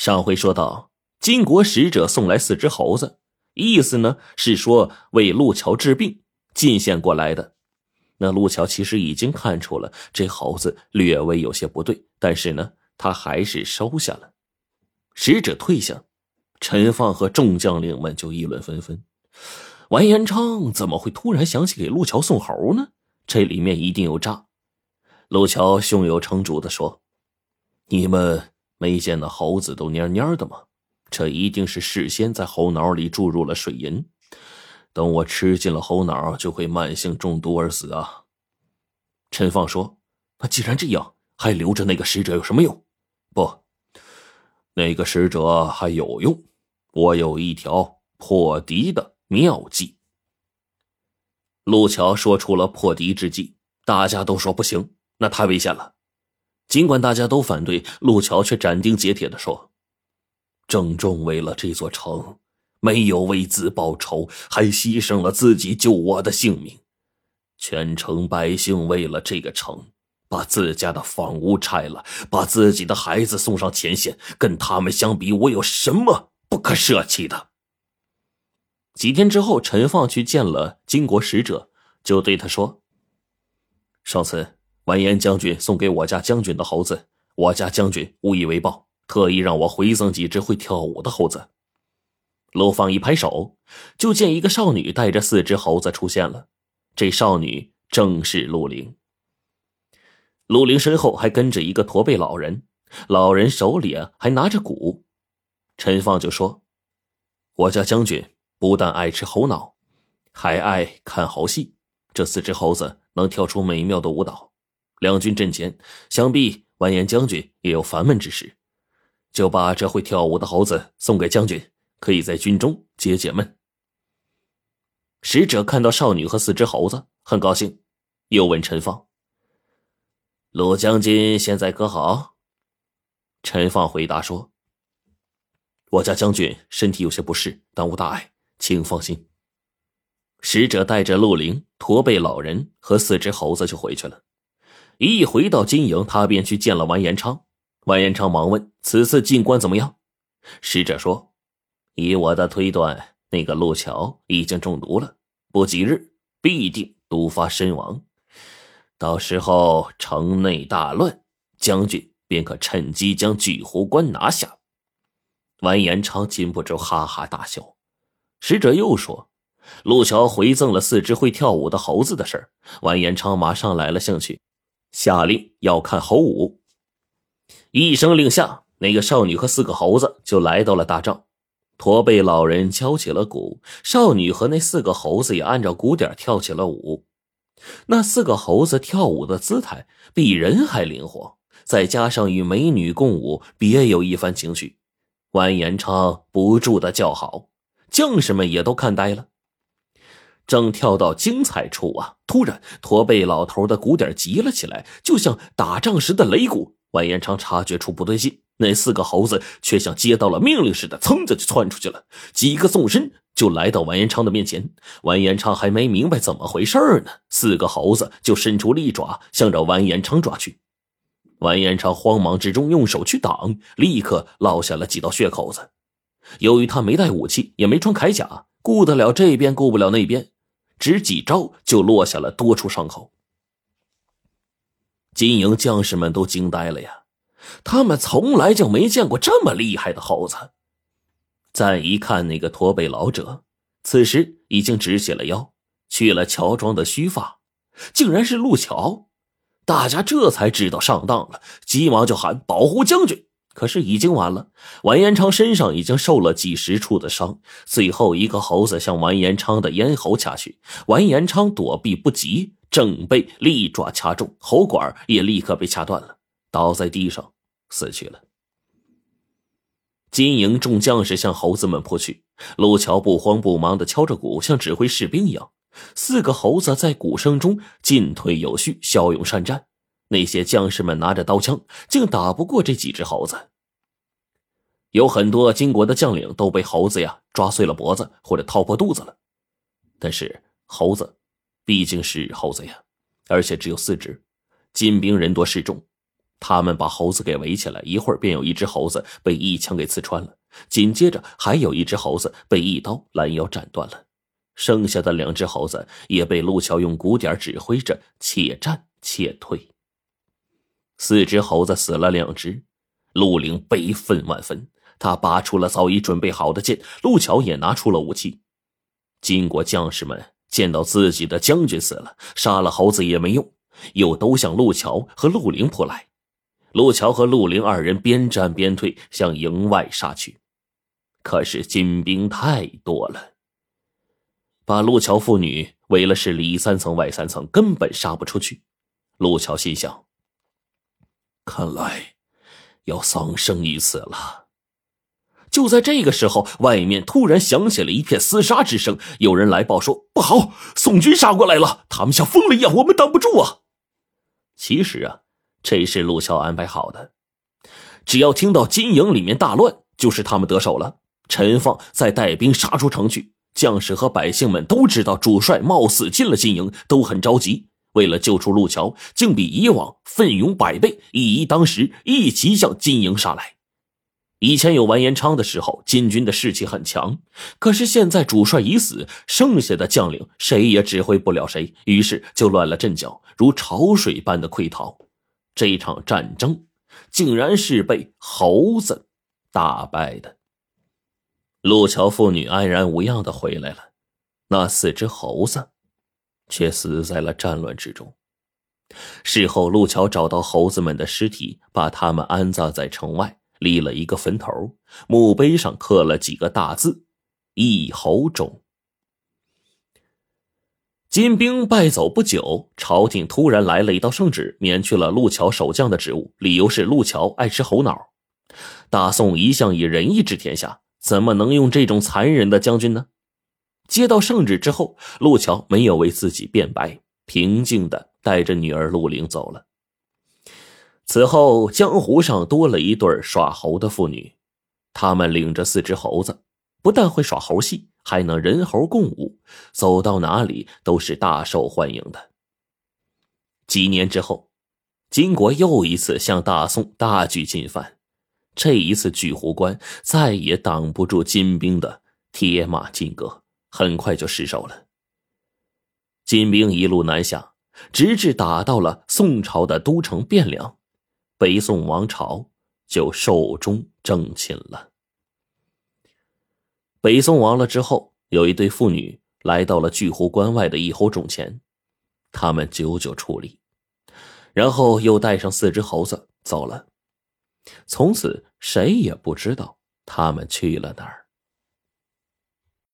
上回说到，金国使者送来四只猴子，意思呢是说为陆桥治病进献过来的。那陆桥其实已经看出了这猴子略微有些不对，但是呢，他还是收下了。使者退下，陈放和众将领们就议论纷纷：完颜昌怎么会突然想起给陆桥送猴呢？这里面一定有诈。陆桥胸有成竹的说：“你们。”没见那猴子都蔫蔫的吗？这一定是事先在猴脑里注入了水银，等我吃进了猴脑，就会慢性中毒而死啊！陈放说：“那既然这样，还留着那个使者有什么用？不，那个使者还有用。我有一条破敌的妙计。”陆桥说出了破敌之计，大家都说不行，那太危险了。尽管大家都反对，陆桥却斩钉截铁的说：“郑重为了这座城，没有为子报仇，还牺牲了自己救我的性命。全城百姓为了这个城，把自家的房屋拆了，把自己的孩子送上前线。跟他们相比，我有什么不可舍弃的？”几天之后，陈放去见了金国使者，就对他说：“上次。”完颜将军送给我家将军的猴子，我家将军无以为报，特意让我回赠几只会跳舞的猴子。陆放一拍手，就见一个少女带着四只猴子出现了。这少女正是陆灵。陆灵身后还跟着一个驼背老人，老人手里啊还拿着鼓。陈放就说：“我家将军不但爱吃猴脑，还爱看猴戏。这四只猴子能跳出美妙的舞蹈。”两军阵前，想必完颜将军也有烦闷之时，就把这会跳舞的猴子送给将军，可以在军中解解闷。使者看到少女和四只猴子，很高兴，又问陈放：“陆将军现在可好？”陈放回答说：“我家将军身体有些不适，但无大碍，请放心。”使者带着陆灵、驼背老人和四只猴子就回去了。一回到金营，他便去见了完颜昌。完颜昌忙问：“此次进关怎么样？”使者说：“以我的推断，那个陆桥已经中毒了，不几日必定毒发身亡。到时候城内大乱，将军便可趁机将巨湖关拿下。”完颜昌禁不住哈哈大笑。使者又说：“陆桥回赠了四只会跳舞的猴子的事儿。”完颜昌马上来了兴趣。下令要看猴舞，一声令下，那个少女和四个猴子就来到了大帐。驼背老人敲起了鼓，少女和那四个猴子也按照鼓点跳起了舞。那四个猴子跳舞的姿态比人还灵活，再加上与美女共舞，别有一番情趣。完颜昌不住的叫好，将士们也都看呆了。正跳到精彩处啊！突然，驼背老头的鼓点急了起来，就像打仗时的擂鼓。完颜昌察觉出不对劲，那四个猴子却像接到了命令似的，噌的就窜出去了。几个纵身就来到完颜昌的面前。完颜昌还没明白怎么回事呢，四个猴子就伸出利爪，向着完颜昌抓去。完颜昌慌忙之中用手去挡，立刻落下了几道血口子。由于他没带武器，也没穿铠甲，顾得了这边，顾不了那边。只几招就落下了多处伤口，金营将士们都惊呆了呀！他们从来就没见过这么厉害的猴子。再一看那个驼背老者，此时已经直起了腰，去了乔装的须发，竟然是陆桥。大家这才知道上当了，急忙就喊保护将军。可是已经晚了，完颜昌身上已经受了几十处的伤，最后一个猴子向完颜昌的咽喉掐去，完颜昌躲避不及，正被利爪掐中，喉管也立刻被掐断了，倒在地上死去了。金营众将士向猴子们扑去，陆桥不慌不忙地敲着鼓，像指挥士兵一样，四个猴子在鼓声中进退有序，骁勇善战。那些将士们拿着刀枪，竟打不过这几只猴子。有很多金国的将领都被猴子呀抓碎了脖子，或者掏破肚子了。但是猴子毕竟是猴子呀，而且只有四只，金兵人多势众，他们把猴子给围起来，一会儿便有一只猴子被一枪给刺穿了，紧接着还有一只猴子被一刀拦腰斩断了，剩下的两只猴子也被陆桥用鼓点指挥着且战且退。四只猴子死了两只，陆凌悲愤万分，他拔出了早已准备好的剑，陆桥也拿出了武器。金国将士们见到自己的将军死了，杀了猴子也没用，又都向陆桥和陆凌扑来。陆桥和陆凌二人边战边退，向营外杀去。可是金兵太多了，把陆桥父女围了是里三层外三层，根本杀不出去。陆桥心想：看来要丧生一次了。就在这个时候，外面突然响起了一片厮杀之声，有人来报说：“不好，宋军杀过来了！他们像疯了一样，我们挡不住啊！”其实啊。这是陆桥安排好的，只要听到金营里面大乱，就是他们得手了。陈放再带兵杀出城去，将士和百姓们都知道主帅冒死进了金营，都很着急。为了救出陆桥，竟比以往奋勇百倍，以一当十，一齐向金营杀来。以前有完颜昌的时候，金军的士气很强，可是现在主帅已死，剩下的将领谁也指挥不了谁，于是就乱了阵脚，如潮水般的溃逃。这场战争，竟然是被猴子打败的。陆桥父女安然无恙的回来了，那四只猴子却死在了战乱之中。事后，陆桥找到猴子们的尸体，把他们安葬在城外，立了一个坟头，墓碑上刻了几个大字：“一猴冢。”金兵败走不久，朝廷突然来了一道圣旨，免去了陆桥守将的职务，理由是陆桥爱吃猴脑。大宋一向以仁义治天下，怎么能用这种残忍的将军呢？接到圣旨之后，陆桥没有为自己辩白，平静的带着女儿陆凌走了。此后，江湖上多了一对耍猴的妇女，他们领着四只猴子，不但会耍猴戏。还能人猴共舞，走到哪里都是大受欢迎的。几年之后，金国又一次向大宋大举进犯，这一次巨湖关再也挡不住金兵的铁马金戈，很快就失守了。金兵一路南下，直至打到了宋朝的都城汴梁，北宋王朝就寿终正寝了。北宋亡了之后，有一对妇女来到了巨湖关外的一猴冢前，他们久久矗立，然后又带上四只猴子走了。从此，谁也不知道他们去了哪儿。